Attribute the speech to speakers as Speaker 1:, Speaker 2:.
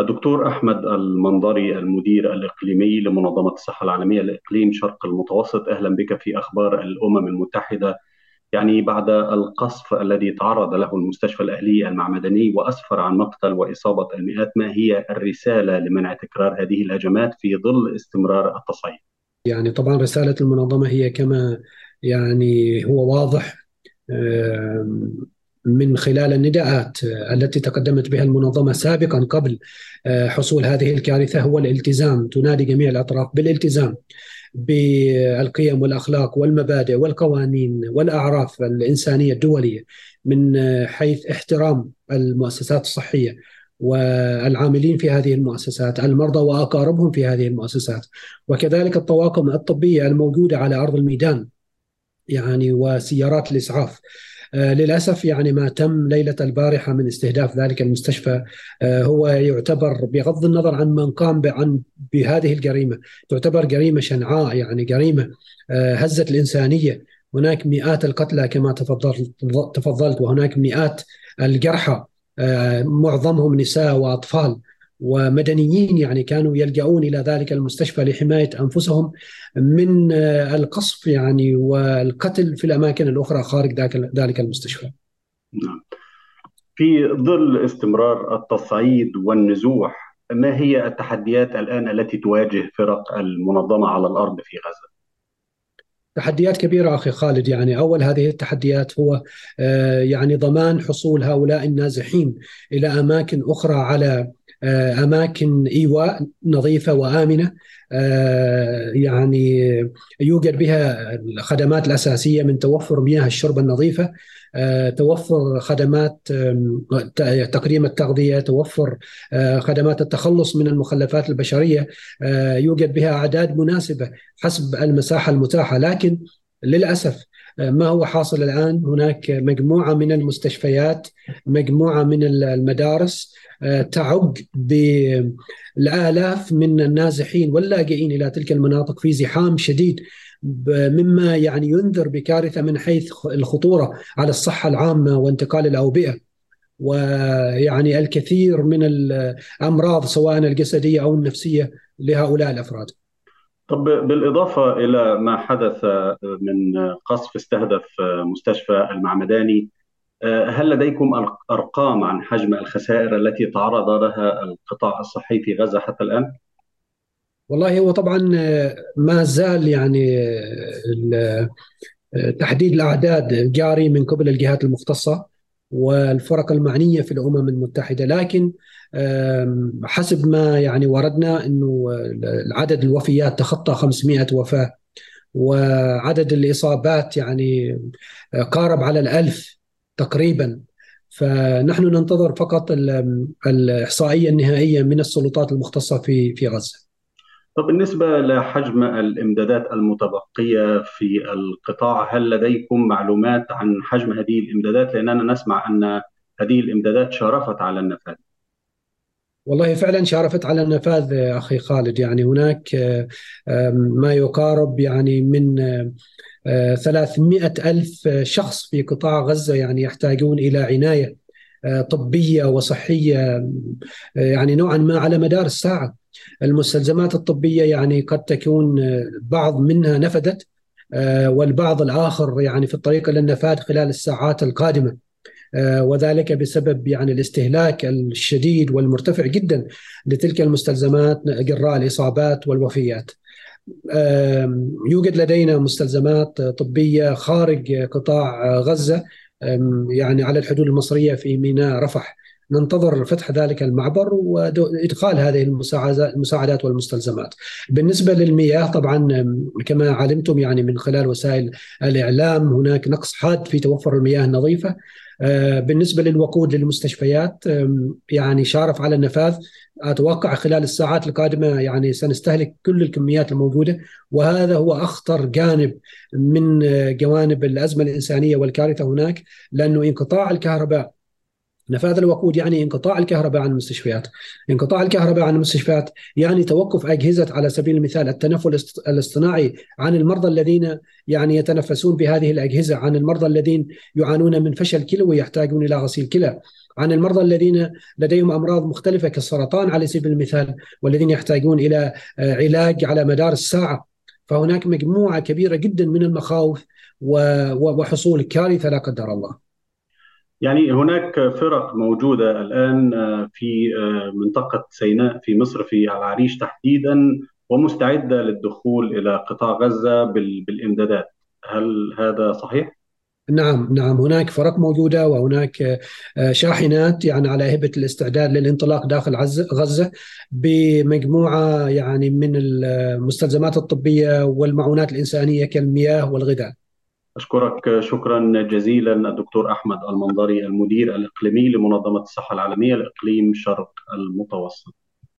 Speaker 1: الدكتور أحمد المنظري المدير الإقليمي لمنظمة الصحة العالمية لإقليم شرق المتوسط أهلا بك في أخبار الأمم المتحدة يعني بعد القصف الذي تعرض له المستشفى الأهلي المعمداني وأسفر عن مقتل وإصابة المئات ما هي الرسالة لمنع تكرار هذه الهجمات في ظل استمرار التصعيد؟
Speaker 2: يعني طبعا رسالة المنظمة هي كما يعني هو واضح من خلال النداءات التي تقدمت بها المنظمة سابقا قبل حصول هذه الكارثة هو الالتزام. تنادي جميع الأطراف بالالتزام بالقيم والأخلاق والمبادئ والقوانين والأعراف الإنسانية الدولية من حيث احترام المؤسسات الصحية والعاملين في هذه المؤسسات المرضى وأقاربهم في هذه المؤسسات. وكذلك الطواقم الطبية الموجودة على أرض الميدان يعني وسيارات الإسعاف. آه، للأسف يعني ما تم ليلة البارحة من استهداف ذلك المستشفى. آه، هو يعتبر بغض النظر عن من قام عن بهذه الجريمة تعتبر جريمة شنعاء يعني جريمة آه، هزت الإنسانية. هناك مئات القتلى كما تفضلت تفضلت وهناك مئات الجرحى. معظمهم نساء وأطفال. ومدنيين يعني كانوا يلجؤون إلى ذلك المستشفى لحماية أنفسهم من القصف يعني والقتل في الأماكن الأخرى خارج ذلك المستشفى.
Speaker 1: نعم. في ظل استمرار التصعيد والنزوح ما هي التحديات الآن التي تواجه فرق المنظمة على الأرض في غزة؟
Speaker 2: تحديات كبيرة أخي خالد يعني أول هذه التحديات هو آه، يعني ضمان حصول هؤلاء النازحين إلى أماكن أخرى على آه، أماكن إيواء نظيفة وآمنة آه، يعني يوجد بها الخدمات الأساسية من توفر مياه الشرب النظيفة آه، توفر خدمات تقديم التغذية توفر خدمات التخلص من المخلفات البشرية يوجد بها أعداد مناسبة حسب المساحة المتاحة. لكن للأسف ما هو حاصل الآن هناك مجموعة من المستشفيات مجموعة من المدارس تعج بالآلاف من النازحين واللاجئين إلى تلك المناطق في زحام شديد مما يعني ينذر بكارثة من حيث الخطورة على الصحة العامة وانتقال الأوبئة ويعني الكثير من الأمراض سواء الجسدية أو النفسية لهؤلاء الأفراد.
Speaker 1: طب بالإضافة إلى ما حدث من قصف استهدف مستشفى المعمداني هل لديكم أرقام عن حجم الخسائر التي تعرض لها القطاع الصحي في غزة حتى الآن؟
Speaker 2: والله هو طبعا ما زال يعني تحديد الأعداد جاري من قبل الجهات المختصة والفرق المعنية في الأمم المتحدة. لكن حسب ما يعني وردنا إنه عدد الوفيات تخطى 500 وفاة وعدد الإصابات يعني قارب على الألف تقريبا. فنحن ننتظر فقط الإحصائية النهائية من السلطات المختصة في في غزة.
Speaker 1: طب بالنسبة لحجم الإمدادات المتبقية في القطاع هل لديكم معلومات عن حجم هذه الإمدادات؟ لأننا نسمع أن هذه الإمدادات شارفت على النفاذ.
Speaker 2: والله فعلا شارفت على النفاذ أخي خالد. يعني هناك ما يقارب يعني من 300 ألف شخص في قطاع غزة يعني يحتاجون إلى عناية آه، طبية وصحية آه، يعني نوعا ما على مدار الساعة. المستلزمات الطبية يعني قد تكون آه، بعض منها نفدت والبعض الآخر يعني في الطريق إلى النفاذ خلال الساعات القادمة. وذلك بسبب يعني الاستهلاك الشديد والمرتفع جدا لتلك المستلزمات جراء الإصابات والوفيات. يوجد لدينا مستلزمات طبية خارج قطاع غزة يعني على الحدود المصرية في ميناء رفح. ننتظر فتح ذلك المعبر وإدخال هذه المساعدات والمستلزمات. بالنسبة للمياه طبعا كما علمتم يعني من خلال وسائل الإعلام هناك نقص حاد في توفر المياه النظيفة. آه، بالنسبة للوقود للمستشفيات يعني شارف على النفاذ أتوقع خلال الساعات القادمة يعني سنستهلك كل الكميات الموجودة وهذا هو أخطر جانب من جوانب الأزمة الإنسانية والكارثة هناك لأنه انقطاع الكهرباء نفاذ الوقود يعني انقطاع الكهرباء عن المستشفيات انقطاع الكهرباء عن المستشفيات يعني توقف أجهزة على سبيل المثال التنفس الاصطناعي عن المرضى الذين يعني يتنفسون بهذه الأجهزة عن المرضى الذين يعانون من فشل كلوي يحتاجون إلى غسيل كلى عن المرضى الذين لديهم أمراض مختلفة كالسرطان على سبيل المثال والذين يحتاجون إلى علاج على مدار الساعة فهناك مجموعة كبيرة جدا من المخاوف وحصول كارثة لا قدر الله.
Speaker 1: يعني هناك فرق موجودة الآن في منطقة سيناء في مصر في العريش تحديدا ومستعدة للدخول إلى قطاع غزة بالإمدادات، هل هذا صحيح؟
Speaker 2: نعم نعم هناك فرق موجودة وهناك شاحنات يعني على هبة الاستعداد للانطلاق داخل غزة بمجموعة يعني من المستلزمات الطبية والمعونات الإنسانية كالمياه والغذاء.
Speaker 1: أشكرك شكرا جزيلا الدكتور أحمد المنظري المدير الإقليمي لمنظمة الصحة العالمية لإقليم شرق المتوسط.